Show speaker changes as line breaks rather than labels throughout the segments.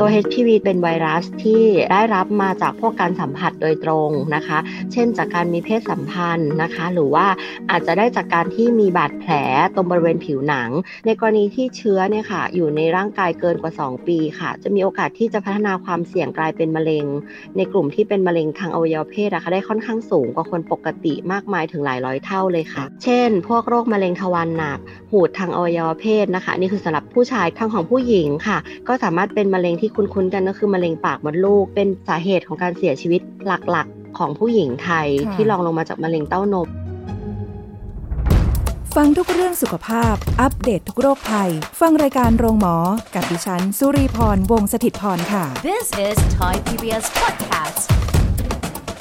ตัว HPV เป็นไวรัสที่ได้รับมาจากพวกการสัมผัสโดยตรงนะคะ เช่นจากการมีเพศสัมพันธ์นะคะ หรือว่าอาจจะได้จากการที่มีบาดแผลตรงบริเวณผิวหนัง ในกรณีที่เชื้อเนี่ยค่ะอยู่ในร่างกายเกินกว่า 2 ปีค่ะ จะมีโอกาสที่จะพัฒนาความเสี่ยงกลายเป็นมะเร็ง ในกลุ่มที่เป็นมะเร็งทางอวัยวะเพศนะคะได้ค่อนข้างสูงกว่าคนปกติมากมายถึงหลายร้อยเท่าเลยค่ะ เช่น พวกโรคมะเร็งทวารหนัก หูดทางอวัยวะเพศนะคะ นี่คือสำหรับผู้ชายทางของผู้หญิงค่ะ ก็สามารถเป็นมะเร็งที่คุ้นๆกันก็คือมะเร็งปากมดลูก เป็นสาเหตุของการเสียชีวิตหลักๆ ของผู้หญิงไทย
ค่ะ
ที่รองลงมาจากมะเร็งเต้านม
ฟังทุกเรื่องสุขภาพ อัปเดตททุกโรคภัย ฟังรายการโรงหมอ กับดิฉัน สุรีพร วงศิตพรค่ะ
This is Thai PBS podcast.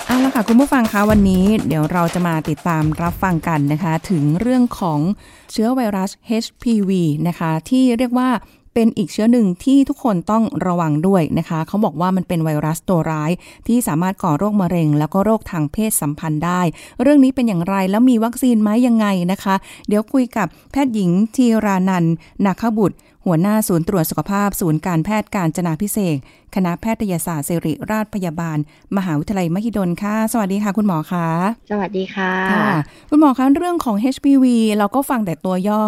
เอาละค่ะ คุณผู้ฟังคะวันนี้ เดี๋ยวเราจะมาติดตามรับฟังกันนะคะ ถึงเรื่องของเชื้อไวรัส HPV นะคะ ที่เรียกว่า เป็นอีกเชื้อหนึ่งที่ทุกคนต้องระวังด้วยนะคะ เขาบอกว่ามันเป็นไวรัสตัวร้าย ที่สามารถก่อโรคมะเร็ง แล้วก็โรคทางเพศสัมพันธ์ได้ เรื่องนี้เป็นอย่างไรแล้วมีวัคซีนไหมยังไงนะคะ เดี๋ยวคุยกับแพทย์หญิงทีรานันท์นาคบุตร หัวหน้าศูนย์ตรวจสุขภาพศูนย์การแพทย์การจนาพิเศษกคณะแพทยศาสตร์ศิริราชพยาบาล มหาวิทยาลัยมหิดลค่ะ สวัสดีค่ะ คุณหมอคะ
สวัสดีค่ะ
ค่ะคุณหมอคะเรื่องของ HPV เราก็ฟังแต่ตัวย่อ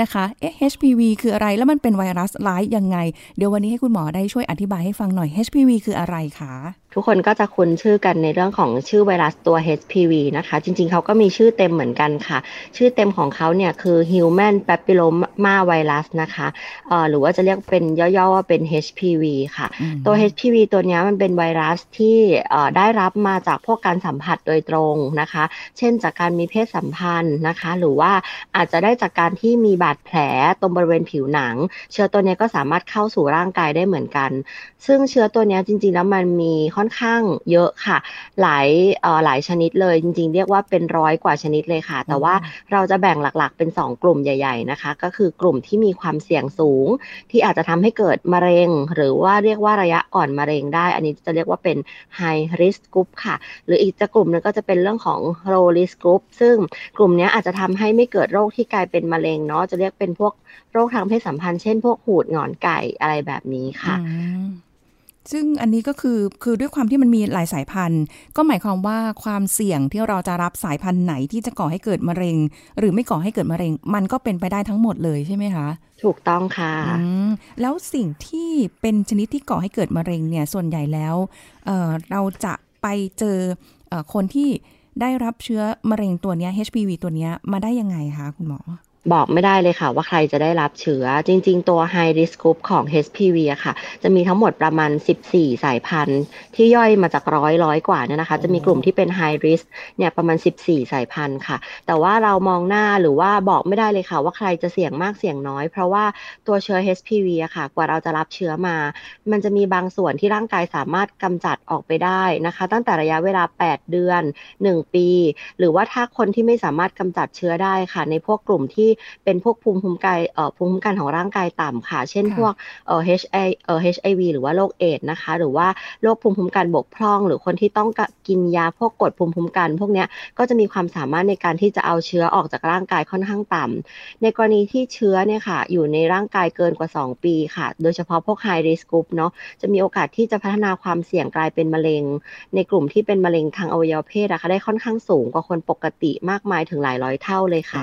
นะคะเอ๊ะ HPV คืออะไรแล้วมันเป็นไวรัสร้ายยังไง เดี๋ยววันนี้ให้คุณหมอได้ช่วยอธิบายให้ฟังหน่อย HPV คืออะไรคะ
ทุกคนก็จะคุ้นชื่อกันในเรื่องของชื่อไวรัสตัว HPV นะคะ จริงๆ เขาก็มีชื่อเต็มเหมือนกันค่ะ ชื่อเต็มของเขาเนี่ยคือ Human Papilloma Virus นะคะเอ่อหรือว่าจะเรียกเป็นย่อๆว่าเป็น HPV ค่ะ
อืม
ตัว HPV ตัวเนี้ยมันเป็นไวรัสที่เอ่อได้รับมาจากพวกการสัมผัสโดยตรงนะคะ เช่นจากการมีเพศสัมพันธ์นะคะ หรือว่าอาจจะได้จากการที่มีบาดแผลตรงบริเวณผิวหนัง เชื้อตัวเนี้ยก็สามารถเข้าสู่ร่างกายได้เหมือนกัน ซึ่งเชื้อตัวเนี้ยจริงๆ แล้วมันมีค่อนข้างเยอะค่ะ หลายเอ่อหลายชนิดเลยจริง ๆ เรียกว่าเป็นร้อยกว่าชนิดเลยค่ะ แต่ว่าเราจะแบ่งหลักๆเป็น 2 กลุ่มใหญ่ ๆนะคะ ก็คือกลุ่มที่มีความเสี่ยงสูง ที่อาจจะทำให้เกิดมะเร็ง หรือว่าเรียกว่าระยะอ่อนมะเร็งได้ อันนี้จะเรียกว่าเป็น high risk group ค่ะ หรืออีกจะกลุ่มหนึงก็จะเป็นเรื่องของ low risk group ซึ่งกลุ่มนี้อาจจะทำให้ไม่เกิดโรคที่กลายเป็นมะเร็งเนาะจะเรียกเป็นพวกโรคทางเพศสัมพันธ์เช่นพวกหูดหงอนไก่อะไรแบบนี้ค่ะ
ซึ่งอันนี้ก็คือคือด้วยความที่มันมีหลายสายพันธุ์ ก็หมายความว่าความเสี่ยงที่เราจะรับสายพันธุ์ไหนที่จะก่อให้เกิดมะเร็ง หรือไม่ก่อให้เกิดมะเร็ง มันก็เป็นไปได้ทั้งหมดเลยใช่ไหมคะ
ถูกต้องค่ะ
อืมแล้วสิ่งที่เป็นชนิดที่ก่อให้เกิดมะเร็งเนี่ยส่วนใหญ่แล้วเอ่อเราจะไปเจอเอ่อคนที่ได้รับเชื้อมะเร็งตัวเนี้ย HPV ตัวเนี้ยมาได้ยังไงคะคุณหมอ
บอกไม่ได้เลยค่ะว่าใครจะได้รับเชื้อ จริง ๆ ตัว High Risk Group ของ HPV อะค่ะ จะมีทั้งหมดประมาณ 14 สายพันธุ์ ที่ย่อยมาจากร้อยร้อยกว่าเนี่ยนะคะ จะมีกลุ่มที่เป็น High Risk เนี่ยประมาณ 14 สายพันธุ์ค่ะ แต่ว่าเรามองหน้าหรือว่าบอกไม่ได้เลยค่ะ ว่าใครจะเสี่ยงมากเสี่ยงน้อย เพราะว่าตัวเชื้อ HPV อะค่ะ กว่าเราจะรับเชื้อมา มันจะมีบางส่วนที่ร่างกายสามารถกำจัดออกไปได้นะคะ ตั้งแต่ระยะเวลา 8 เดือน 1 ปี หรือว่าถ้าคนที่ไม่สามารถกำจัดเชื้อได้ค่ะ ในพวกกลุ่มที่เป็นพวกภูมิคุ้มกันเอ่อภูมิคุ้มกันของร่างกายต่ำค่ะ เช่น
ค่ะ
พวกเอ่อ HI เอ่อ HIV หรือว่าโรคเอดส์นะคะ หรือว่าโรคภูมิคุ้มกันบกพร่อง หรือคนที่ต้องกินยาพวกกดภูมิคุ้มกัน พวกเนี้ยก็จะมีความสามารถในการที่จะเอาเชื้อออกจากร่างกายค่อนข้างต่ำในกรณีที่เชื้อเนี่ยค่ะ อยู่ในร่างกายเกินกว่า 2 ปีค่ะ โดยเฉพาะพวก high risk group เนาะจะมีโอกาสที่จะพัฒนาความเสี่ยงกลายเป็นมะเร็ง ในกลุ่มที่เป็นมะเร็งทางอวัยวะเพศนะคะได้ค่อนข้างสูงกว่าคนปกติมากมายถึงหลายร้อยเท่าเลยค่ะ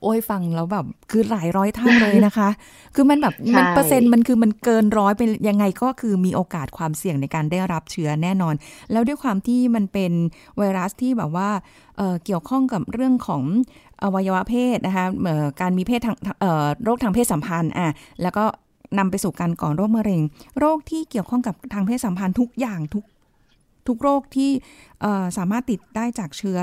โอ้โหโอ้ยฟังแล้วแบบคือหลายร้อยเท่าเลยนะคะ คือมันแบบ
ใช่
มันเปอร์เซ็นต์มันคือมันเกินร้อยเป็นยังไงก็คือมีโอกาสความเสี่ยงในการได้รับเชื้อแน่นอน แล้วด้วยความที่มันเป็นไวรัสที่แบบว่าเอ่อเกี่ยวข้องกับเรื่องของอวัยวะเพศนะคะเอ่อการมีเพศทางเอ่อโรคทางเพศสัมพันธ์อะแล้วก็นำไปสู่การก่อโรคมะเร็ง โรคที่เกี่ยวข้องกับทางเพศสัมพันธ์ทุกอย่างทุกทุกโรคที่เอ่อสามารถติดได้จากเชื้อ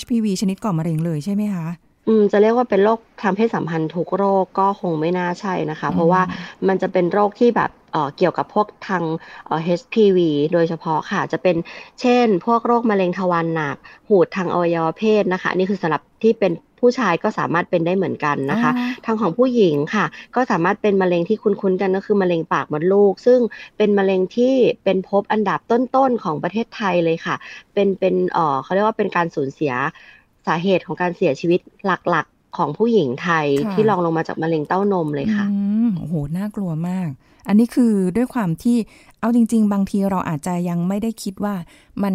HPV ชนิดก่อมะเร็งเลยใช่ไหมคะ
อืมจะเรียกว่าเป็นโรคทางเพศสัมพันธ์ทุกโรคก็คงไม่น่าใช่นะคะ เพราะว่ามันจะเป็นโรคที่แบบเอ่อเกี่ยวกับพวกทางเอ่อ HPV โดยเฉพาะค่ะ จะเป็นเช่น พวกโรคมะเร็งทวารหนัก หูดทางอวัยวะเพศนะคะ นี่คือสำหรับที่เป็นผู้ชายก็สามารถเป็นได้เหมือนกันนะคะ
อ๋อ
ทางของผู้หญิงค่ะ ก็สามารถเป็นมะเร็งที่คุ้นๆกันก็คือมะเร็งปากมดลูก ซึ่งเป็นมะเร็งที่เป็นพบอันดับต้นๆของประเทศไทยเลยค่ะ เป็นเป็นเอ่อเขาเรียกว่าเป็นการสูญเสีย สาเหตุของการเสียชีวิตหลักๆ ของผู้หญิงไทย
ค่ะ
ที่รองลงมาจากมะเร็งเต้านมเลยค่ะ
อืมโอ้โห น่ากลัวมาก อันนี้คือด้วยความที่เอาจริง ๆ บางทีเราอาจจะยังไม่ได้คิดว่ามัน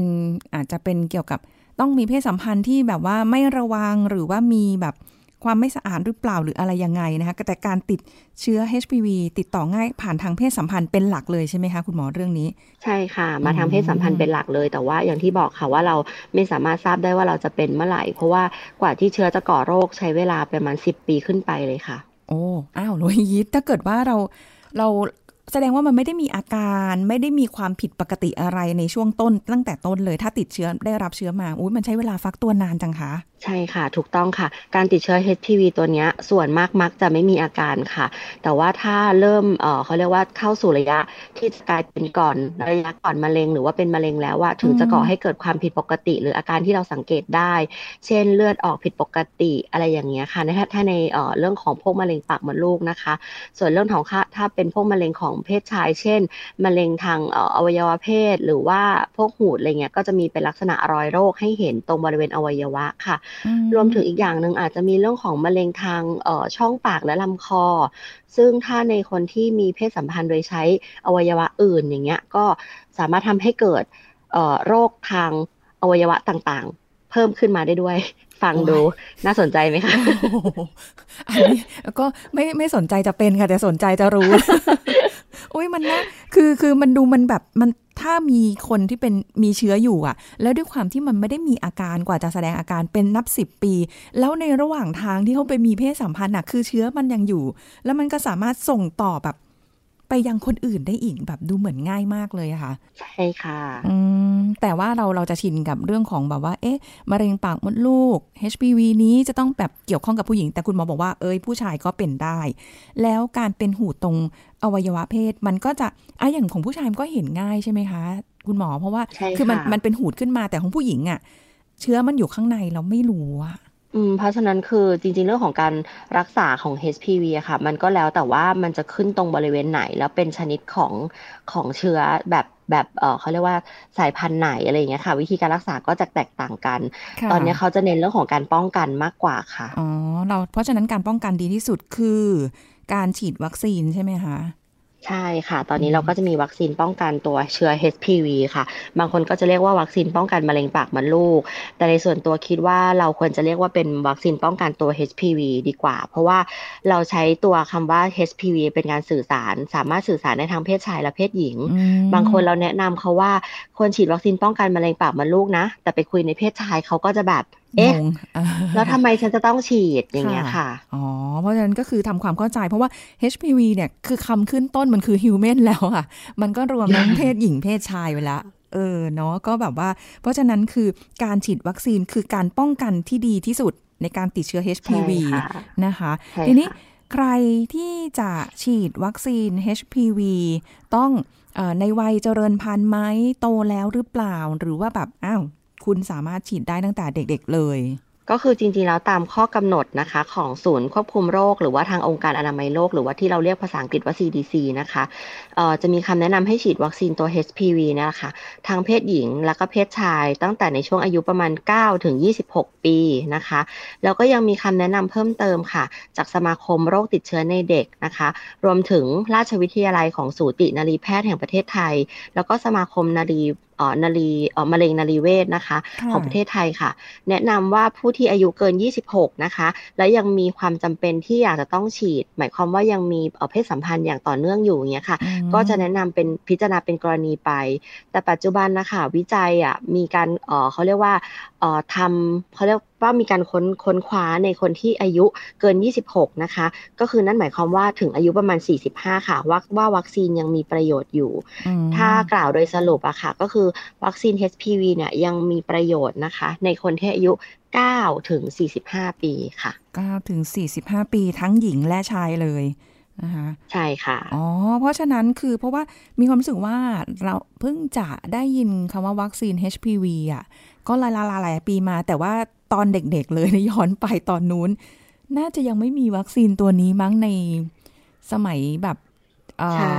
อาจจะเป็นเกี่ยวกับต้องมีเพศสัมพันธ์ที่แบบว่าไม่ระวังหรือว่ามีแบบ ความไม่สะอาดหรือเปล่าหรืออะไรยังไงนะคะแต่การติดเชื้อ HPV ติดต่อง่ายผ่านทางเพศสัมพันธ์เป็นหลักเลยใช่ไหมคะคุณหมอเรื่องนี้
ใช่ค่ะ มาทางเพศสัมพันธ์เป็นหลักเลย แต่ว่าอย่างที่บอกค่ะว่าเราไม่สามารถทราบได้ว่าเราจะเป็นเมื่อไหร่ เพราะว่ากว่าที่เชื้อจะก่อโรคใช้เวลาประมาณ 10 ปีขึ้นไปเลยค่ะ
โอ้อ้าวโลยิตถ้าเกิดว่าเราเรา แสดงว่ามันไม่ได้มีอาการไม่ได้มีความผิดปกติอะไรในช่วงต้น ตั้งแต่ต้นเลยถ้าติดเชื้อได้รับเชื้อมาอุ้ยมันใช้เวลาฟักตัวนานจังคะ
ใช่ค่ะ ถูกต้องค่ะ การติดเชื้อ HPV ตัวนี้ส่วนมากมักจะไม่มีอาการค่ะ แต่ว่าถ้าเริ่มเออเขาเรียกว่าเข้าสู่ระยะที่จะกลายเป็นก่อนระยะก่อนมะเร็งหรือว่าเป็นมะเร็งแล้วอะถึงจะก่อให้เกิดความผิดปกติ หรืออาการที่เราสังเกตได้ เช่นเลือดออกผิดปกติอะไรอย่างเงี้ยค่ะถ้าในเออเรื่องของพวกมะเร็งปากมดลูกนะคะ ส่วนเรื่องของค่าถ้าเป็นพวกมะเร็งของเพศชาย เช่น มะเร็งทางเอ่ออวัยวะเพศ หรือว่าพวกหูดอะไรเงี้ยก็จะมีเป็นลักษณะรอยโรคให้เห็นตรงบริเวณอวัยวะค่ะ รวมถึงอีกอย่างหนึ่งอาจจะมีเรื่องของมะเร็งทางเอ่อช่องปากและลำคอ ซึ่งถ้าในคนที่มีเพศสัมพันธ์โดยใช้อวัยวะอื่นอย่างเงี้ยก็สามารถทำให้เกิดเอ่อโรคทางอวัยวะต่างๆ เพิ่มขึ้นมาได้ด้วยฟังดูน่าสนใจไหมคะ
โอ้โหอันนี้ก็ไม่ไม่สนใจจะเป็นค่ะ แต่สนใจจะรู้ โอ้ยมันนะคือคือมันดูมันแบบมันถ้ามีคนที่เป็นมีเชื้ออยู่อะ แล้วด้วยความที่มันไม่ได้มีอาการกว่าจะแสดงอาการเป็นนับสิบปี แล้วในระหว่างทางที่เขาไปมีเพศสัมพันธ์อะคือเชื้อมันยังอยู่ แล้วมันก็สามารถส่งต่อแบบ ไปยังคนอื่นได้อีกแบบดูเหมือนง่ายมากเลยอะค่ะ
ใช่ค่ะ
อืมแต่ว่าเราเราจะชินกับเรื่องของแบบว่า เอ๊ะมะเร็งปากมดลูก HPV นี้จะต้องแบบเกี่ยวข้องกับผู้หญิง แต่คุณหมอบอกว่าเอ้ยผู้ชายก็เป็นได้ แล้วการเป็นหูตรงอวัยวะเพศ มันก็จะอะอย่างของผู้ชายมันก็เห็นง่ายใช่ไหมคะ คุณหมอเพราะว่า
ใช่
คือมัน
ค่ะ
มันเป็นหูดขึ้นมาแต่ของผู้หญิงอะเชื้อมันอยู่ข้างในเราไม่รู้อะ
อืมเพราะฉะนั้นคือจริงๆ เรื่องของการรักษาของ HPV อะค่ะ มันก็แล้วแต่ว่ามันจะขึ้นตรงบริเวณไหน แล้วเป็นชนิดของของเชื้อแบบแบบเออเขาเรียกว่าสายพันธุ์ไหนอะไรอย่างเงี้ยค่ะ วิธีการรักษาก็จะแตกต่างกัน
ค่ะ
ตอนนี้เขาจะเน้นเรื่องของการป้องกันมากกว่าค่ะ
อ๋อ เราเพราะฉะนั้นการป้องกันดีที่สุดคือ การฉีดวัคซีนใช่ไหมคะ
ใช่ค่ะ ตอนนี้เราก็จะมีวัคซีนป้องกันตัวเชื้อ HPV ค่ะ บางคนก็จะเรียกว่าวัคซีนป้องกันมะเร็งปากมดลูก แต่ในส่วนตัวคิดว่าเราควรจะเรียกว่าเป็นวัคซีนป้องกันตัว HPV ดีกว่า เพราะว่าเราใช้ตัวคำว่า HPV เป็นการสื่อสาร สามารถสื่อสารได้ทั้งเพศชายและเพศหญิง
อืม
บางคนเราแนะนำเขาว่าควรฉีดวัคซีนป้องกันมะเร็งปากมดลูกนะ แต่ไปคุยในเพศชายเขาก็จะแบบ เอ๊ะ
งงอ่า
แล้วทำไมฉันจะต้องฉีดอย่างเงี้ยค่ะ
อ๋อ เพราะฉะนั้นก็คือทำความเข้าใจเพราะว่า HPV เนี่ยคือคำขึ้นต้นมันคือ human แล้วอะมันก็รวมทั้งเพศหญิงเพศชายไปแล้วเออเนาะก็แบบว่า เพราะฉะนั้นคือการฉีดวัคซีนคือการป้องกันที่ดีที่สุดในการติดเชื้อ HPV
ใช่ค่ะ
นะคะ
ใช่
ทีนี้
ค่ะ
ใครที่จะฉีดวัคซีน HPV ต้องเออในวัยเจริญพันธุ์ไหมโตแล้วหรือเปล่าหรือว่าแบบ อ้าว คุณสามารถฉีดได้ตั้งแต่เด็กๆเลย
ก็คือจริงๆ แล้วตามข้อกำหนดนะคะของศูนย์ควบคุมโรค หรือว่าทางองค์การอนามัยโลก หรือว่าที่เราเรียกภาษาอังกฤษว่า CDC นะคะจะมีคำแนะนำให้ฉีดวัคซีนตัว HPV นะคะทั้งเพศหญิงและก็เพศชาย ตั้งแต่ในช่วงอายุประมาณ 9 ถึง 26 ปีนะคะแล้วก็ยังมีคำแนะนำเพิ่มเติมค่ะ จากสมาคมโรคติดเชื้อในเด็กนะคะ รวมถึงราชวิทยาลัยของสูตินรีแพทย์แห่งประเทศไทย แล้วก็สมาคมนารี นารีเอ่อมะเร็งนารีเวชนะคะ
ค่ะ
ของประเทศไทยค่ะ แนะนำว่าผู้ที่อายุเกิน 26 นะคะ และยังมีความจำเป็นที่อยากจะต้องฉีด หมายความว่ายังมีเอ่อเพศสัมพันธ์อย่างต่อเนื่องอยู่อย่างเงี้ยค่ะ
อืม
ก็จะแนะนำเป็นพิจารณาเป็นกรณีไป แต่ปัจจุบันนะคะวิจัยอะมีการเอ่อเขาเรียกว่าเอ่อ ทำเขาเรียกว่ามีการค้นค้นคว้าในคนที่อายุเกิน 26 นะคะ ก็คือนั่นหมายความว่าถึงอายุประมาณ 45 ค่ะว่าว่าวัคซีนยังมีประโยชน์อยู่
อืม
ถ้ากล่าวโดยสรุปอะค่ะ ก็คือวัคซีน HPV เนี่ยยังมีประโยชน์นะคะ ในคนที่อายุ 9 ถึง 45 ปีค่ะ
9 ถึง 45 ปีทั้งหญิงและชายเลยนะคะ
ใช่ค่ะ
อ๋อ เพราะฉะนั้นคือเพราะว่ามีความรู้สึกว่าเราเพิ่งจะได้ยินคำว่าวัคซีน HPV อะ ก็หลายๆหลายๆปีมา แต่ว่าตอนเด็กๆเลยนะย้อนไปตอนนู้น น่าจะยังไม่มีวัคซีนตัวนี้มั้งในสมัยแบบเอ่อ
ใช่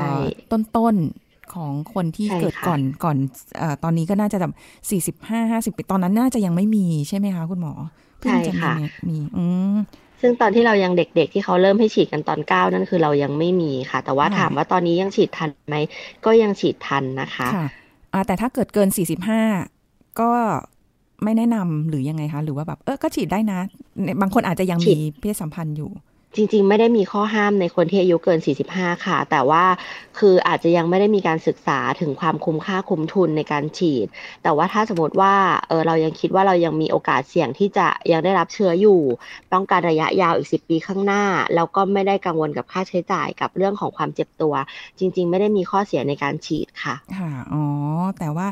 ต้นๆของคนที่
ใช่
เกิด
ค่ะ
ก่อนก่อนเออตอนนี้ก็น่าจะแบบสี่สิบห้าห้าสิบปีตอนนั้นน่าจะยังไม่มีใช่ไหมคะคุณหมอเพิ่งจะมีมีอืม
ซึ่งตอนที่เรายังเด็กๆที่เขาเริ่มให้ฉีดกันตอนเก้านั่นคือเรายังไม่มีค่ะ แต่ว่าถามว่าตอนนี้ยังฉีดทันไหมก็ยังฉีดทันนะคะ
ค่ะแต่ถ้าเกิดเกินสี่สิบห้าก็ ไม่แนะนำหรือยังไงคะ หรือว่าแบบเออก็ฉีดได้นะ บางคนอาจจะยังมีเพศสัมพันธ์อยู่
จริง ๆ ไม่ได้มีข้อห้ามในคนที่อายุเกิน 45 ค่ะ แต่ว่าคืออาจจะยังไม่ได้มีการศึกษาถึงความคุ้มค่าคุ้มทุนในการฉีด แต่ว่าถ้าสมมติว่าเออเรายังคิดว่าเรายังมีโอกาสเสี่ยงที่จะยังได้รับเชื้ออยู่ ต้องการระยะยาวอีก 10 ปีข้างหน้า แล้วก็ไม่ได้กังวลกับค่าใช้จ่ายกับเรื่องของความเจ็บตัว จริง ๆ ไม่ได้มีข้อเสียในการฉีดค่ะ
ค่ะ อ๋อ แต่ว่า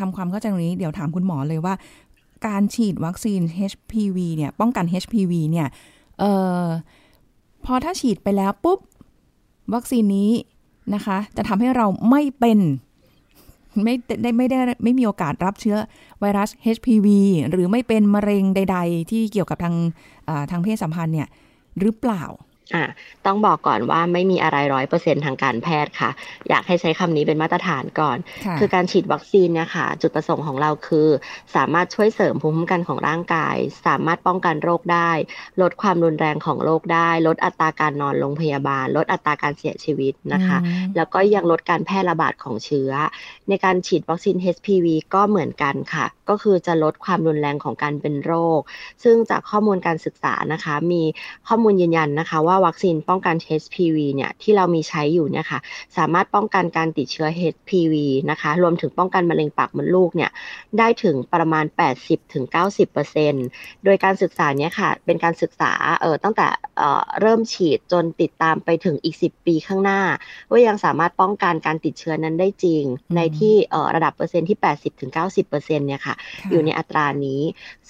ทำความเข้าใจตรงนี้เดี๋ยวถามคุณหมอเลยว่า การฉีดวัคซีน HPV เนี่ย ป้องกัน HPV เนี่ยเออพอถ้าฉีดไปแล้วปุ๊บ วัคซีนนี้นะคะ จะทำให้เราไม่เป็นไม่ได้ไม่ได้ไม่มีโอกาสรับเชื้อไวรัส HPV หรือไม่เป็นมะเร็งใด ๆ ที่เกี่ยวกับทางทางเพศสัมพันธ์เนี่ยหรือเปล่า
อ่าต้องบอกก่อนว่าไม่มีอะไรร้อยเปอร์เซ็นทางการแพทย์ค่ะ อยากให้ใช้คำนี้เป็นมาตรฐานก่อน คือการฉีดวัคซีนเนี่ยค่ะ จุดประสงค์ของเราคือ สามารถช่วยเสริมภูมิคุ้มกันของร่างกาย สามารถป้องกันโรคได้ ลดความรุนแรงของโรคได้ ลดอัตราการนอนโรงพยาบาล ลดอัตราการเสียชีวิตนะคะ แล้วก็ยังลดการแพร่ระบาดของเชื้อ ในการฉีดวัคซีน HPV ก็เหมือนกันค่ะ ก็คือจะลดความรุนแรงของการเป็นโรค ซึ่งจากข้อมูลการศึกษานะคะ มีข้อมูลยืนยันนะคะว่าวัคซีนป้องกัน HPV เนี่ยที่เรามีใช้อยู่เนี่ยค่ะสามารถป้องกันการติดเชื้อ HPV นะคะรวมถึงป้องกันมะเร็งปากมดลูกเนี่ยได้ถึงประมาณ 80-90%โดยการศึกษาเนี่ยค่ะเป็นการศึกษาเอ่อตั้งแต่เอ่อเริ่มฉีดจนติดตามไปถึงอีก 10 ปีข้างหน้า ว่ายังสามารถป้องกันการติดเชื้อนั้นได้จริง ในที่เอ่อระดับเปอร์เซ็นต์ที่ 80-90%เนี่ยค่ะอยู่ในอัตรานี้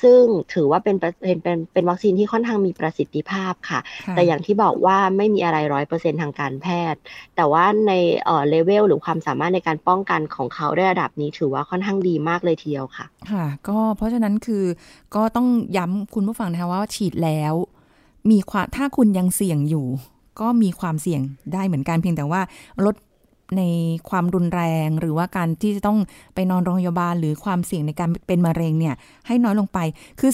ซึ่งถือว่าเป็นเป็นเป็นเป็นวัคซีนที่ค่อนข้างมีประสิทธิภาพค่ะ แต่อย่างที่บอกว่าไม่มีอะไรร้อยเปอร์เซ็นทางการแพทย์ แต่ว่าในเอ่อเลเวลหรือความสามารถในการป้องกันของเขาได้ระดับนี้ถือว่าค่อนข้างดีมากเลยทีเดียวค่ะ
ค่ะ ก็เพราะฉะนั้นคือก็ต้องย้ำคุณผู้ฟังนะคะว่าฉีดแล้ว มีความถ้าคุณยังเสี่ยงอยู่ ก็มีความเสี่ยงได้เหมือนกันเพียงแต่ว่าลด ในความรุนแรง หรือว่าการที่จะต้องไปนอนโรงพยาบาล หรือความเสี่ยงในการเป็นมะเร็งเนี่ย ให้น้อยลงไปคือ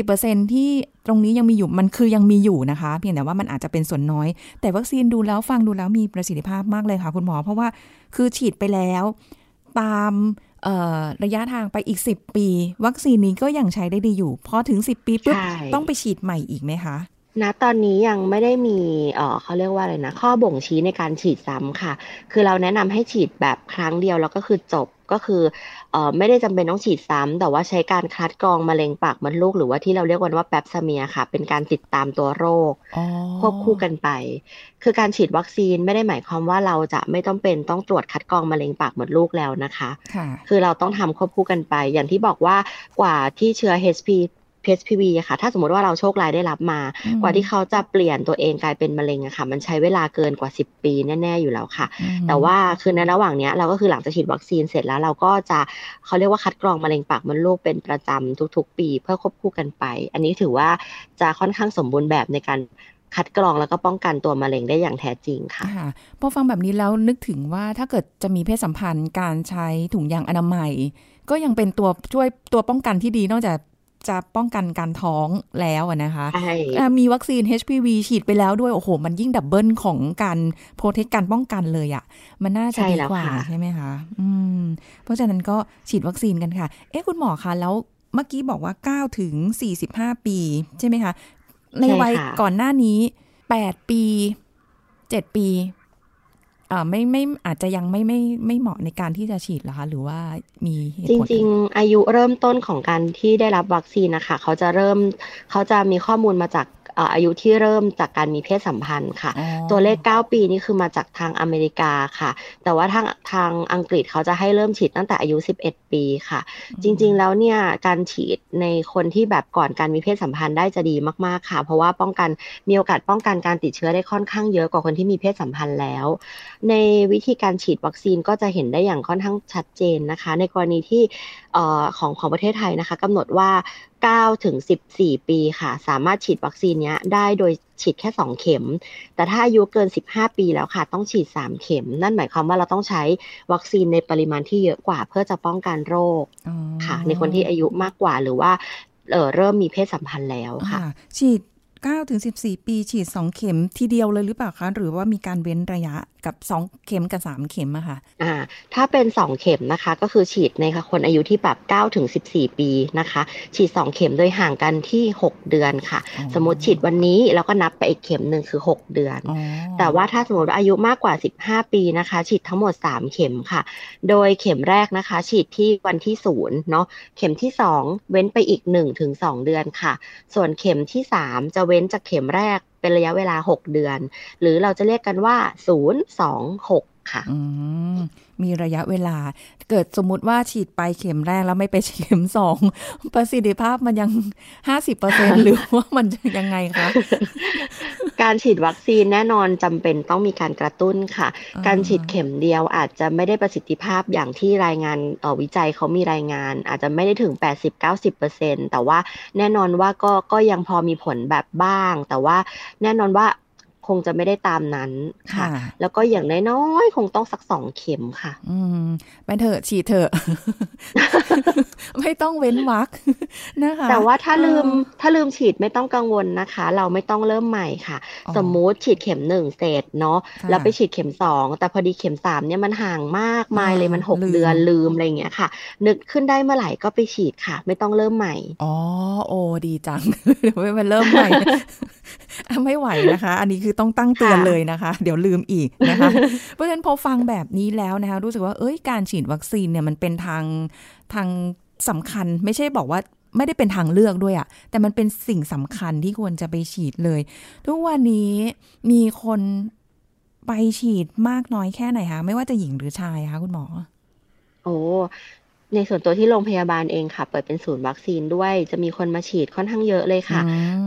10-20%ที่ตรงนี้ยังมีอยู่มันคือยังมีอยู่นะคะ เพียงแต่ว่ามันอาจจะเป็นส่วนน้อย แต่วัคซีนดูแล้วฟังดูแล้วมีประสิทธิภาพมากเลยค่ะคุณหมอ เพราะว่าคือฉีดไปแล้ว ตามระยะทางไปอีก 10 ปี วัคซีนนี้ก็ยังใช้ได้ดีอยู่พอถึง 10 ปีปุ๊บต้องไปฉีดใหม่อีกไหมคะ
ณตอนนี้ยังไม่ได้มีเอ่อเขาเรียกว่าอะไรนะ ข้อบ่งชี้ในการฉีดซ้ำค่ะ คือเราแนะนำให้ฉีดแบบครั้งเดียวแล้วก็คือจบก็คือเอ่อไม่ได้จำเป็นต้องฉีดซ้ำแต่ว่าใช้การคัดกรองมะเร็งปากมดลูก หรือว่าที่เราเรียกกันว่าแปปซเมียค่ะ เป็นการติดตามตัวโรคควบคู่กันไป คือการฉีดวัคซีนไม่ได้หมายความว่าเราจะไม่ต้องเป็นต้องตรวจคัดกรองมะเร็งปากมดลูกแล้วนะคะ คือเราต้องทำควบคู่กันไป อย่างที่บอกว่ากว่าที่เชื้อ HP PSPV อะค่ะ ถ้าสมมติว่าเราโชคร้ายได้รับมา กว่าที่เขาจะเปลี่ยนตัวเองกลายเป็นมะเร็งอะค่ะ มันใช้เวลาเกินกว่า 10 ปีแน่ ๆ อยู่แล้วค่ะ แต่ว่าคือในระหว่างนี้เราก็คือหลังจากฉีดวัคซีนเสร็จแล้วเราก็จะเขาเรียกว่าคัดกรองมะเร็งปากมดลูกเป็นประจำทุก ๆ ปี เพื่อควบคู่กันไป อันนี้ถือว่าจะค่อนข้างสมบูรณ์แบบในการคัดกรองแล้วก็ป้องกันตัวมะเร็งได้อย่างแท้จริงค่ะ
พอฟังแบบนี้แล้วนึกถึงว่าถ้าเกิดจะมีเพศสัมพันธ์การใช้ถุงยางอนามัย ก็ยังเป็นตัวช่วยตัวป้องกันที่ดีนอกจาก จะป้องกันการท้องแล้วนะคะมีวัคซีน HPV ฉีดไปแล้วด้วย โอ้โห มันยิ่งดับเบิลของการโปรเทคการป้องกันเลยอะ่ะ มันน่าจะดีกว่าใช่ไหมคะอืมเพราะฉะนั้นก็ฉีดวัคซีนกันค่ะ เอ๊ะคุณหมอคะแล้วเมื่อกี้บอกว่า9ถึง45 ปี ใช่ไหมคะ ในวัยก่อนหน้านี้ 8 ปี 7 ปี ไม่ไม่อาจจะยังไม่ไม่ไม่เหมาะในการที่จะฉีดหรอคะหรือว่ามี
จริง ๆ อายุเริ่มต้นของการที่ได้รับวัคซีนนะคะเขาจะเริ่มเขาจะมีข้อมูลมาจาก อายุที่เริ่มจากการมีเพศสัมพันธ์ค่ะ ตัวเลข 9 ปีนี่คือมาจากทางอเมริกาค่ะ แต่ว่าทางทางอังกฤษเขาจะให้เริ่มฉีดตั้งแต่อายุ 11 ปีค่ะ จริง ๆ แล้วเนี่ยการฉีดในคนที่แบบก่อนการมีเพศสัมพันธ์ได้จะดีมากๆค่ะ เพราะว่าป้องกันมีโอกาสป้องกันการติดเชื้อได้ค่อนข้างเยอะกว่าคนที่มีเพศสัมพันธ์แล้ว ในวิธีการฉีดวัคซีนก็จะเห็นได้อย่างค่อนข้างชัดเจนนะคะ ในกรณีที่ของของประเทศไทยนะคะกำหนดว่า 9ถึง14 ปีค่ะ สามารถฉีดวัคซีนนี้ได้โดยฉีดแค่ 2 เข็ม แต่ถ้าอายุเกิน 15 ปีแล้วค่ะ ต้องฉีด 3 เข็ม นั่นหมายความว่าเราต้องใช้วัคซีนในปริมาณที่เยอะกว่า เพื่อจะป้องกันโรคค่ะ ในคนที่อายุมากกว่าหรือว่าเเริ่มมีเพศสัมพันธ์แล้วค่ะ
ฉีด9ถึง14 ปี ฉีด 2 เข็มทีเดียวเลยหรือเปล่าคะ หรือว่ามีการเว้นระยะ กับ 2 เข็มกับ 3 เข็มอะค่ะ
อ่าถ้าเป็น 2 เข็มนะคะ ก็คือฉีดในคนอายุที่แบบ9ถึง14 ปีนะคะ ฉีด 2 เข็มโดยห่างกันที่ 6 เดือนค่ะ สมมติฉีดวันนี้แล้วก็นับไปอีกเข็มหนึ่งคือ 6 เดือน แต่ว่าถ้าสมมติอายุมากกว่า 15 ปีนะคะ ฉีดทั้งหมด 3 เข็มค่ะ โดยเข็มแรกนะคะ ฉีดที่วันที่ศูนย์เนาะเข็มที่ 2 เว้นไปอีก1ถึง2เดือนค่ะ ส่วนเข็มที่ 3 จะเว้นจากเข็มแรก เป็นระยะเวลา 6 เดือน หรือเราจะเรียกกันว่า 0 2 6 ค่ะ
มีระยะเวลา เกิดสมมติว่าฉีดไปเข็มแรกแล้วไม่ไปเข็มสองประสิทธิภาพมันยังห้าสิบเปอร์เซ็นหรือว่ามันยังไงคะ
การฉีดวัคซีนแน่นอนจำเป็นต้องมีการกระตุ้นค่ะ การฉีดเข็มเดียวอาจจะไม่ได้ประสิทธิภาพอย่างที่รายงานวิจัยเขามีรายงาน อาจจะไม่ได้ถึง80-90%แต่ว่าแน่นอนว่าก็ก็ยังพอมีผลแบบบ้าง แต่ว่าแน่นอนว่า คงจะไม่ได้ตามนั้นค่ะ แล้วก็อย่างน้อยๆคงต้องสักสองเข็มค่ะ
อืมไปเถอะฉีดเถอะ ไม่ต้องเว้นวักนะคะ
แต่ว่าถ้าลืมถ้าลืมฉีดไม่ต้องกังวลนะคะ เราไม่ต้องเริ่มใหม่ค่ะ สมมุติฉีดเข็มหนึ่งเสร็จเนาะแล้วไปฉีดเข็มสองแต่พอดีเข็มสามเนี่ยมันห่างมากมายเลยมันหกเดือนลืมอะไรเงี้ยค่ะ นึกขึ้นได้เมื่อไหร่ก็ไปฉีดค่ะ ไม่ต้องเริ่มใหม่
อ๋อโอ้ดีจังเดี๋ยวไปเริ่มใหม่ ไม่ไหวนะคะ อันนี้คือต้องตั้งเตือนเลยนะคะ เดี๋ยวลืมอีกนะคะ เพราะฉะนั้นพอฟังแบบนี้แล้วนะคะ รู้สึกว่าเอ้ยการฉีดวัคซีนเนี่ยมันเป็นทางทางสำคัญไม่ใช่บอกว่าไม่ได้เป็นทางเลือกด้วยอะแต่มันเป็นสิ่งสำคัญที่ควรจะไปฉีดเลย ทุกวันนี้มีคนไปฉีดมากน้อยแค่ไหนคะไม่ว่าจะหญิงหรือชายคะคุณหมอ
โอ้ ในส่วนตัวที่โรงพยาบาลเองค่ะ เปิดเป็นศูนย์วัคซีนด้วย จะมีคนมาฉีดค่อนข้างเยอะเลยค่ะ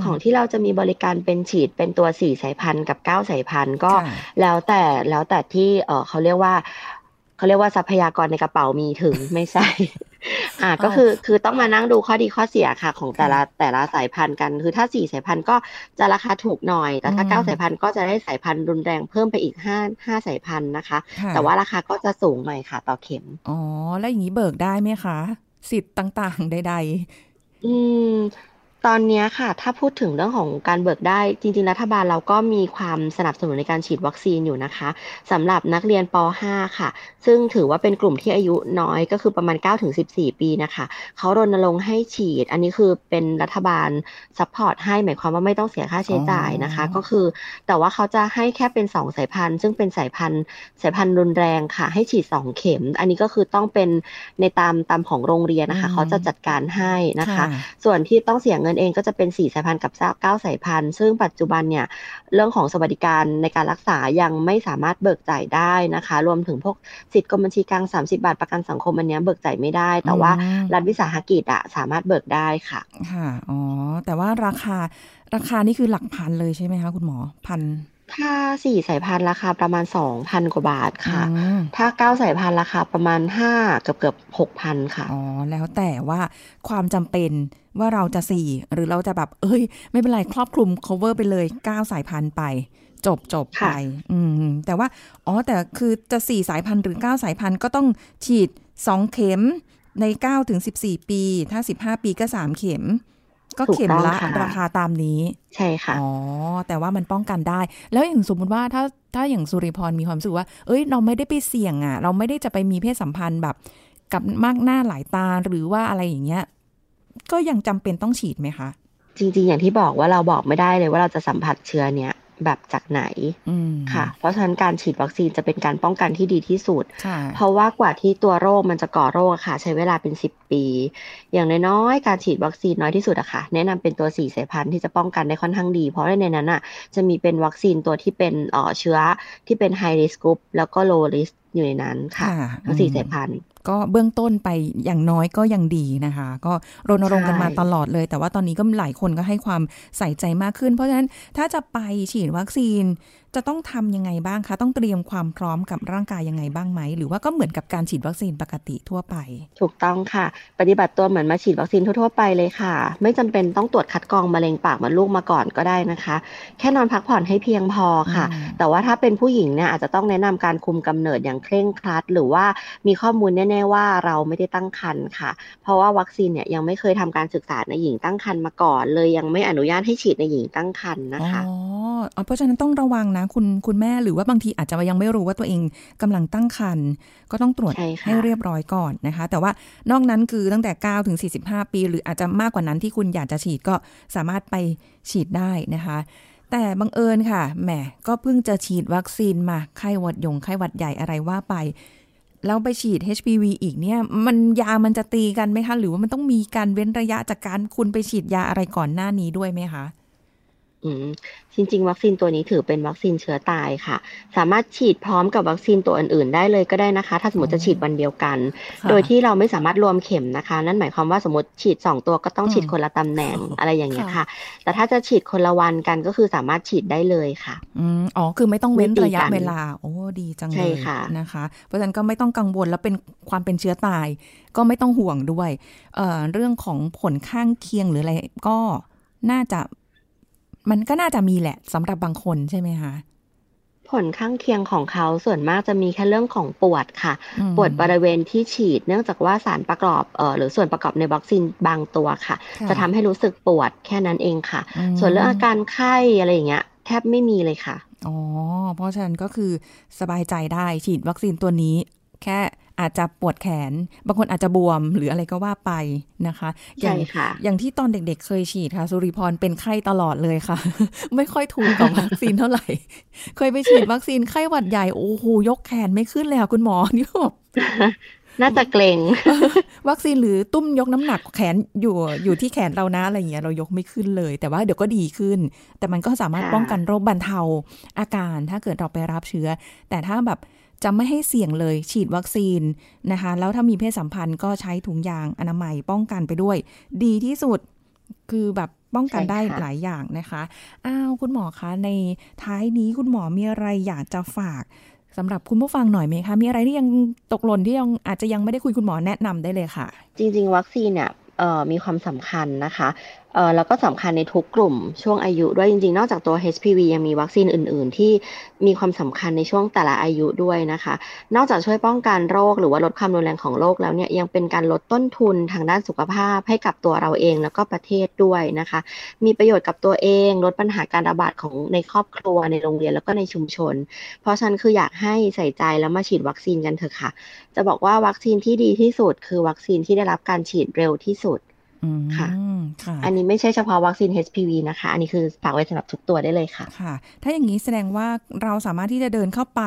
ของที่เราจะมีบริการเป็นฉีดเป็นตัวสี่สายพันธุ์กับเก้าสายพันธุ์ก็แล้วแต่แล้วแต่ที่เออเขาเรียกว่าเขาเรียกว่าทรัพยากรในกระเป๋ามีถึงไม่ใช่ อ่าก็คือคือต้องมานั่งดูข้อดีข้อเสียค่ะ ของแต่ละแต่ละสายพันธุ์กัน คือถ้าสี่สายพันธุ์ก็จะราคาถูกหน่อย แต่ถ้าเก้าสายพันธุ์ก็จะได้สายพันธุ์รุนแรงเพิ่มไปอีกห้าห้าสายพันธุ์นะคะ แต่ว่าราคาก็จะสูงหน่อยค่ะ ต่อเข็ม
อ๋อ แล้วอย่างนี้เบิกได้ไหมคะ สิทธิ์ต่างๆใด
ๆอืม ตอนนี้ค่ะ ถ้าพูดถึงเรื่องของการเบิกได้ จริง ๆ รัฐบาลเราก็มีความสนับสนุนในการฉีดวัคซีนอยู่นะคะสำหรับนักเรียนป .5 ค่ะ ซึ่งถือว่าเป็นกลุ่มที่อายุน้อยก็คือประมาณ 9-14 ปีนะคะเขารณรงค์ให้ฉีด อันนี้คือเป็นรัฐบาล support ให้หมายความว่าไม่ต้องเสียค่าใช้จ่ายนะคะ ก็คือแต่ว่าเขาจะให้แค่เป็น 2 สายพันธุ์ ซึ่งเป็นสายพันธุ์สายพันธุ์รุนแรงค่ะ ให้ฉีด 2 เข็ม อันนี้ก็คือต้องเป็นในตามตามของโรงเรียนนะคะเขาจะจัดการให้นะคะ ส่วนที่ต้องเสียเงินเองก็จะเป็น4สายพันธุ์กับ9สายพันธุ์ ซึ่งปัจจุบันเนี่ยเรื่องของสวัสดิการในการรักษายังไม่สามารถเบิกจ่ายได้นะคะ รวมถึงพวกสิทธิ์กรมบัญชีกลาง 30 บาทประกันสังคมอันนี้เบิกจ่ายไม่ได้ แต่ว่ารัฐวิสาหกิจอะสามารถเบิกได้ค่ะ
ค่ะอ๋อแต่ว่าราคาราคานี่คือหลักพันเลยใช่ไหมคะคุณหมอพัน
ถ้าสี่สายพันธุ์ราคาประมาณสองพันกว่าบาทค่ะถ้าเก้าสายพันธุ์ราคาประมาณห้าเกือบเกือบหกพันค่ะ
อ๋อ แล้วแต่ว่าความจำเป็นว่าเราจะสี่หรือเราจะแบบ เอ้ย ไม่เป็นไรครอบคลุม cover ไปเลยเก้าสายพันธุ์ไป จบจบไปอืม แต่ว่า อ๋อ แต่คือจะสี่สายพันธุ์หรือเก้าสายพันธุ์ก็ต้องฉีดสองเข็มในเก้าถึงสิบสี่ปี ถ้าสิบห้าปีก็สามเข็ม ก็เข็มละราคาตามนี้
ใช่ค่ะ
อ๋อ แต่ว่ามันป้องกันได้ แล้วอย่างสมมติว่าถ้าถ้าอย่างสุริพรมีความรู้สึกว่า เอ้ย เราไม่ได้ไปเสี่ยงอะ เราไม่ได้จะไปมีเพศสัมพันธ์แบบ กับมากหน้าหลายตาหรือว่าอะไรอย่างเงี้ย ก็ยังจำเป็นต้องฉีดไหมคะ
จริง ๆ อย่างที่บอกว่าเราบอกไม่ได้เลยว่าเราจะสัมผัสเชื้อเนี้ย แบบจากไหนค่ะ เพราะฉะนั้นการฉีดวัคซีนจะเป็นการป้องกันที่ดีที่สุด เพราะว่ากว่าที่ตัวโรคมันจะก่อโรคค่ะ ใช้เวลาเป็นสิบปี อย่างน้อยๆการฉีดวัคซีนน้อยที่สุดอะค่ะ แนะนำเป็นตัวสี่สายพันธุ์ที่จะป้องกันได้ค่อนข้างดี เพราะในนั้นอะจะมีเป็นวัคซีนตัวที่เป็นเชื้อที่เป็น high risk group แล้วก็ low risk อยู่ในนั้นค่ะทั้งสี่สายพันธุ์
ก็เบื้องต้นไปอย่างน้อยก็ยังดีนะคะ ก็รณรงค์กันมาตลอดเลย แต่ว่าตอนนี้ก็หลายคนก็ให้ความใส่ใจมากขึ้น เพราะฉะนั้นถ้าจะไปฉีดวัคซีน จะต้องทำยังไงบ้างคะ ต้องเตรียมความพร้อมกับร่างกายยังไงบ้างไหม หรือว่าก็เหมือนกับการฉีดวัคซีนปกติทั่วไป
ถูกต้องค่ะ ปฏิบัติตัวเหมือนมาฉีดวัคซีนทั่วๆไปเลยค่ะ ไม่จำเป็นต้องตรวจคัดกรองมะเร็งปากมดลูกมาก่อนก็ได้นะคะ แค่นอนพักผ่อนให้เพียงพอค่ะ
อืม
แต่ว่าถ้าเป็นผู้หญิงเนี่ยอาจจะต้องแนะนำการคุมกำเนิดอย่างเคร่งครัด หรือว่ามีข้อมูลแน่ๆว่าเราไม่ได้ตั้งครรภ์ค่ะ เพราะว่าวัคซีนเนี่ยยังไม่เคยทำการศึกษาในหญิงตั้งครรภ์มาก่อน เลยยังไม่อนุญาตให้ฉีดในหญิงตั้งครรภ์นะคะ
อ๋ออ๋อเพราะฉะนั้นต้องระวังนะคุณคุณแม่หรือว่าบางทีอาจจะยังไม่รู้ว่าตัวเองกำลังตั้งครรภ์ก็ต้องตรวจ
ใช่ค่ะ
ให้เรียบร้อยก่อนนะคะ แต่ว่านอกนั้นคือตั้งแต่ 9 ถึง 45 ปี หรืออาจจะมากกว่านั้นที่คุณอยากจะฉีดก็สามารถไปฉีดได้นะคะ แต่บังเอิญค่ะแหมก็เพิ่งจะฉีดวัคซีนมาไข้หวัดยงไข้หวัดใหญ่อะไรว่าไปแล้วไปฉีด HPV อีกเนี่ย มันยามันจะตีกันไหมคะ หรือว่ามันต้องมีการเว้นระยะจากการคุณไปฉีดยาอะไรก่อนหน้านี้ด้วยไหมคะ
อืมจริงๆ วัคซีนตัวนี้ถือเป็นวัคซีนเชื้อตายค่ะ สามารถฉีดพร้อมกับวัคซีนตัวอื่นๆ ได้เลยก็ได้นะคะ ถ้าสมมติจะฉีดวันเดียวกัน
ค่ะ
โดยที่เราไม่สามารถรวมเข็มนะคะ นั่นหมายความว่าสมมติฉีด 2 ตัวก็ต้อง
อืม
ฉีดคนละตำแหน่งอะไรอย่างเงี้ย
ค่ะ
ค่ะ แต่ถ้าจะฉีดคนละวันกันก็คือสามารถฉีดได้เลยค่ะ
อืมอ๋อคือไม่ต้องเว้น
ไม่ตี
ระยะ
กัน
เวลาโอ้ดีจัง
ใช่
เลย
ค่ะ
นะคะ เพราะฉะนั้นก็ไม่ต้องกังวลแล้วเป็นความเป็นเชื้อตาย ก็ไม่ต้องห่วงด้วยเอ่อเรื่องของผลข้างเคียงหรืออะไรก็น่าจะ มันก็น่าจะมีแหละสำหรับบางคนใช่ไหมคะ
ผลข้างเคียงของเขาส่วนมากจะมีแค่เรื่องของปวดค่ะ
อืม
ปวดบริเวณที่ฉีด เนื่องจากว่าสารประกอบเอ่อหรือส่วนประกอบในวัคซีนบางตัวค่ะ
ค่ะ
จะทำให้รู้สึกปวดแค่นั้นเองค่ะ
อืม
ส่วนเรื่องอาการไข้อะไรอย่างเงี้ยแทบไม่มีเลยค่ะ
อ๋อเพราะฉะนั้นก็คือสบายใจได้ฉีดวัคซีนตัวนี้ แค่ อาจจะปวดแขน บางคนอาจจะบวมหรืออะไรก็ว่าไปนะคะอ
ใช่
ย่าง
ค่ะ
อย่างที่ตอนเด็กๆ เคยฉีดค่ะ สุริพรเป็นไข้ตลอดเลยค่ะ ไม่ค่อยถูกกับวัคซีนเท่าไหร่ เคยไปฉีดวัคซีนไข้หวัดใหญ่โอ้โหยกแขนไม่ขึ้นเลยค่ะคุณหมอนี่แบบ
น่าจะเกรง
วัคซีนหรือตุ้มยกน้ำหนักแขนอยู่อยู่ที่แขนเรานะอะไรอย่างเงี้ยเรายกไม่ขึ้นเลย แต่ว่าเดี๋ยวก็ดีขึ้น แต่มันก็สามารถ
ค่ะ
ป้องกันโรคบรรเทาอาการถ้าเกิดเราไปรับเชื้อ แต่ถ้าแบบ จะไม่ให้เสี่ยงเลยฉีดวัคซีนนะคะ แล้วถ้ามีเพศสัมพันธ์ก็ใช้ถุงยางอนามัยป้องกันไปด้วย ดีที่สุดคือแบบป้องกันได้หลายอย่างนะคะ อ้าวคุณหมอคะ ในท้ายนี้คุณหมอมีอะไรอยากจะฝากสำหรับคุณผู้ฟังหน่อยไหมคะ มีอะไรที่ยังตกหล่นที่ยังอาจจะยังไม่ได้คุยคุณหมอแนะนำได้เลยค่ะ
จริง ๆ วัคซีนเนี่ยเอ่อมีความสำคัญนะคะ เอ่อแล้วก็สำคัญในทุกกลุ่มช่วงอายุด้วยจริงๆ นอกจากตัว HPV ยังมีวัคซีนอื่น ๆ ที่มีความสำคัญในช่วงแต่ละอายุด้วยนะคะ นอกจากช่วยป้องกันโรคหรือว่าลดความรุนแรงของโรคแล้วเนี่ยยังเป็นการลดต้นทุนทางด้านสุขภาพให้กับตัวเราเองแล้วก็ประเทศด้วยนะคะ มีประโยชน์กับตัวเองลดปัญหาการระบาดของในครอบครัวในโรงเรียนแล้วก็ในชุมชน เพราะฉะนันคืออยากให้ใส่ใจแล้วมาฉีดวัคซีนกันเถอะค่ะ จะบอกว่าวัคซีนที่ดีที่สุด คือวัคซีนที่ได้รับการฉีดเร็วที่สุด ค่ะ
ค่ะ
อันนี้ไม่ใช่เฉพาะวัคซีน HPV นะคะ อันนี้คือฝากไว้สำหรับทุกตัวได้เลยค่ะ
ค่ะ ถ้าอย่างนี้แสดงว่าเราสามารถที่จะเดินเข้าไป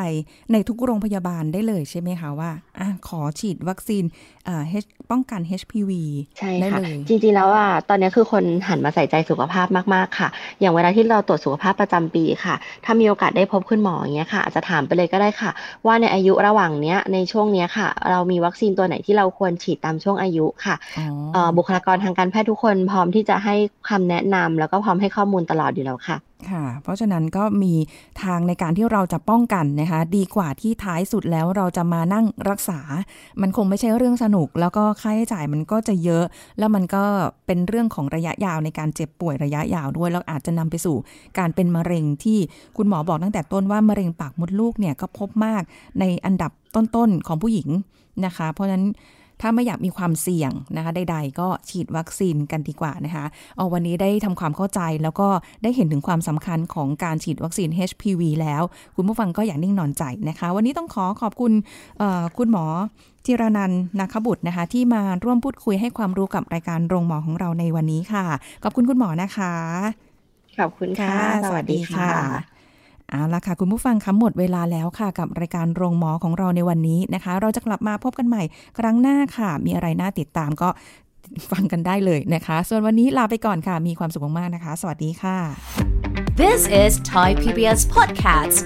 ในทุกโรงพยาบาลได้เลยใช่ไหมคะว่าอะขอฉีดวัคซีนเอ่อ H ป้องกัน HPV
ใช่
ได้
ค่ะ
เลย
จริงๆ แล้วอะตอนนี้คือคนหันมาใส่ใจสุขภาพมากๆ ค่ะ อย่างเวลาที่เราตรวจสุขภาพประจำปีค่ะ ถ้ามีโอกาสได้พบคุณหมออย่างเงี้ยค่ะอาจจะถามไปเลยก็ได้ค่ะ ว่าในอายุระหว่างเนี้ยในช่วงเนี้ยค่ะ เรามีวัคซีนตัวไหนที่เราควรฉีดตามช่วงอายุค่ะ
อ๋อ
เอ่อบุคลากรทางการแพทย์ทุกคนพร้อมที่จะให้คำแนะนำแล้วก็พร้อมให้ข้อมูลตลอดอยู่แล้วค่ะ
ค่ะ เพราะฉะนั้นก็มีทางในการที่เราจะป้องกันนะคะ ดีกว่าที่ท้ายสุดแล้วเราจะมานั่งรักษา มันคงไม่ใช่เรื่องสนุก แล้วก็ค่าใช้จ่ายมันก็จะเยอะ แล้วมันก็เป็นเรื่องของระยะยาวในการเจ็บป่วยระยะยาวด้วยแล้วอาจจะนำไปสู่การเป็นมะเร็งที่คุณหมอบอกตั้งแต่ต้นว่ามะเร็งปากมดลูกเนี่ยก็พบมากในอันดับต้นๆของผู้หญิงนะคะ เพราะฉะนั้น ถ้าไม่อยากมีความเสี่ยงนะคะใดๆก็ฉีดวัคซีนกันดีกว่านะคะเอาวันนี้ได้ทำความเข้าใจแล้วก็ได้เห็นถึงความสำคัญของการฉีดวัคซีน HPV แล้ว คุณผู้ฟังก็อย่านิ่งนอนใจนะคะ วันนี้ต้องขอขอบคุณเอ่อคุณหมอจิรนันท์นาคบุตรนะคะ ที่มาร่วมพูดคุยให้ความรู้กับรายการโรงหมอของเราในวันนี้ค่ะ ขอบคุณคุณหมอนะคะ
ขอบคุณค่ะ สวัสดีค่ะ
เอาละค่ะ คุณผู้ฟังคะหมดเวลาแล้วค่ะ กับรายการโรงหมอของเราในวันนี้นะคะ เราจะกลับมาพบกันใหม่ ครั้งหน้าค่ะ มีอะไรน่าติดตามก็ฟังกันได้เลยนะคะ ส่วนวันนี้ลาไปก่อนค่ะ มีความสุขมากๆนะคะ สวัสดีค่ะ
This is Thai PBS Podcast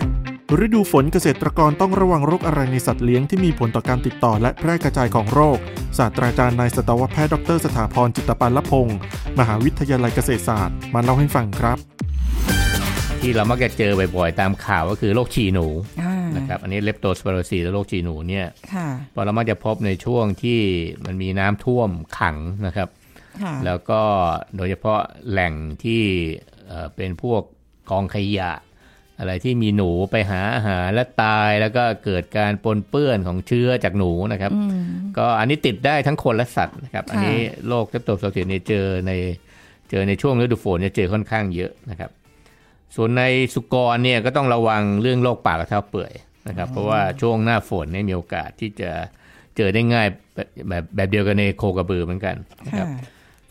ฤดูฝนเกษตรกรต้องระวังโรคอะไรในสัตว์เลี้ยงที่มีผลต่อการติดต่อและแพร่กระจายของโรค ศาสตราจารย์นายสัตวแพทย์ดร สถาพรจิตปันละพงศ์มหาวิทยาลัยเกษตรศาสตร์ มาเล่าให้ฟังครับ
ที่เรามักจะเจอบ่อยๆ ตามข่าวก็คือโรคฉี่หนู
อ่า
นะครับอันนี้เลปโตสป r โรซีและโรคฉี่หนูเนี่ย
ค่ะ
พอเรามักจะพบในช่วงที่มันมีน้ำท่วมขังนะครับ
ค่ะ
แล้วก็โดยเฉพาะแหล่งที่เอ่อเป็นพวกกองขยะ อะไรที่มีหนูไปหาอาหารและตายแล้วก็เกิดการปนเปื้อนของเชื้อจากหนูนะครับ
อืม
ก็อันนี้ติดได้ทั้งคนและสัตว์นะครับ อันนี้โรคเลปโตสไปโรซิสเนี่ยเจอในเจอในช่วงฤดูฝนเนี่ยเจอค่อนข้างเยอะนะครับ ส่วนในสุกรเนี่ยก็ต้องระวังเรื่องโรคปากและเท้าเปื่อยนะครับ เพราะว่าช่วงหน้าฝนเนี่ยมีโอกาสที่จะเจอได้ง่ายแบบแบบแบบเดียวกันในโคกระบือเหมือนกันนะค
ค่ะ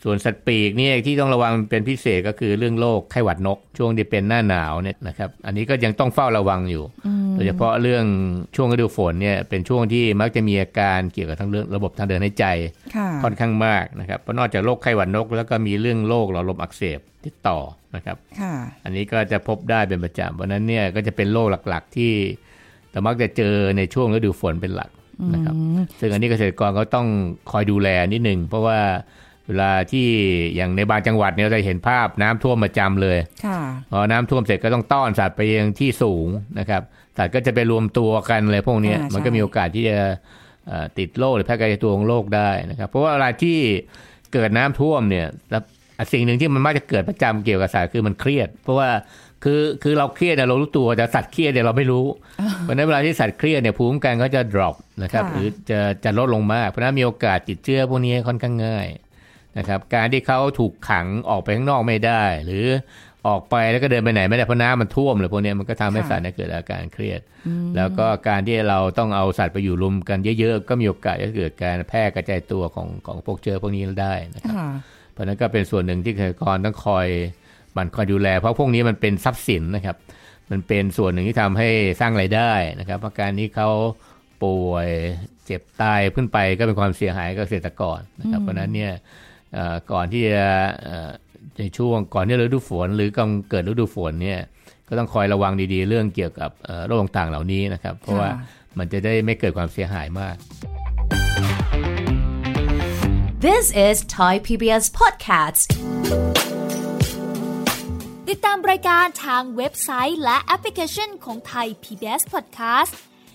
ส่วนสัตว์ปีกเนี่ยที่ต้องระวังเป็นพิเศษก็คือเรื่องโรคไข้หวัดนก ช่วงที่เป็นหน้าหนาวเนี่ยนะครับ อันนี้ก็ยังต้องเฝ้าระวังอยู่ โดยเฉพาะเรื่องช่วงฤดูฝนเนี่ยเป็นช่วงที่มักจะมีอาการเกี่ยวกับทั้งเรื่องระบบทางเดินหายใจ
ค่ะ
ค่อนข้างมากนะครับเพราะนอกจากโรคไข้หวัดนก แล้วก็มีเรื่องโรคหลอดลมอักเสบติดต่อนะครับ
ค่ะ
อันนี้ก็จะพบได้เป็นประจำเพราะฉะนั้นเนี่ยก็จะเป็นโรคหลักๆ ที่แต่มักจะเจอในช่วงฤดูฝนเป็นหลักนะครับซึ่งอันนี้เกษตรกรก็ต้องคอยดูแลนิดนึงเพราะว่า เวลาที่อย่างในบางจังหวัดเนี่ยเราจะเห็นภาพน้ำท่วมประจำเลย
ค่ะ
พอน้ำท่วมเสร็จก็ต้องต้อนสัตว์ไปยังที่สูงนะครับสัตว์ก็จะไปรวมตัวกันเลยพวกเนี้ย
อ่าใช่
มันก็มีโอกาสที่จะเอ่อติดโรคหรือแพร่กระจายตัวของโรคได้นะครับ เพราะว่าเวลาที่เกิดน้ำท่วมเนี่ยแล้วสิ่งหนึ่งที่มันมักจะเกิดประจำเกี่ยวกับสัตว์คือมันเครียด เพราะว่าคือคือเราเครียดเนี่ยเรารู้ตัวแต่สัตว์เครียดเนี่ยเราไม่รู้เพราะฉะนั้นเวลาที่สัตว์เครียดเนี่ยภูมิคุ้มกันก็จะ drop นะครับ
ค่ะ
หรือจะจะลดลงมากเพราะฉะนั้นมีโอกาสติดเชื้อพวกนี้ค่อนข้างง่าย นะครับการที่เขาถูกขังออกไปข้างนอกไม่ได้ หรือออกไปแล้วก็เดินไปไหนไม่ได้เพราะน้ำมันท่วมเลยพวกเนี้ยมันก็ทำให้
ค่ะ
สัตว์เนี่ยเกิดอาการเครียด แล้วก็การที่เราต้องเอาสัตว์ไปอยู่รวมกันเยอะๆ ก็มีโอกาสจะเกิดการแพร่กระจายตัวของของพวกเชื้อพวกนี้ได้นะครับ
ค่ะ
เพราะฉะนั้นก็เป็นส่วนหนึ่งที่เกษตรกรต้องคอยหมันคอยดูแล เพราะพวกนี้มันเป็นทรัพย์สินนะครับ มันเป็นส่วนหนึ่งที่ทำให้สร้างรายได้นะครับเพราะการที่เขาป่วยเจ็บตายขึ้นไปก็เป็นความเสียหายกับเกษตรกรนะครับเพราะฉะนั้นเนี่ยเอ่อ ก่อนที่จะในช่วงก่อนที่ฤดูฝน หรือกำเกิดฤดูฝนเนี่ยก็ต้องคอยระวังดีๆ เรื่องเกี่ยวกับโรคต่างๆเหล่านี้นะครับ เพราะว่ามันจะได้ไม่เกิดความเสียหายมาก
This is Thai PBS Podcast.
ติดตามรายการทางเว็บไซต์และแอปพลิเคชันของไทย PBS Podcast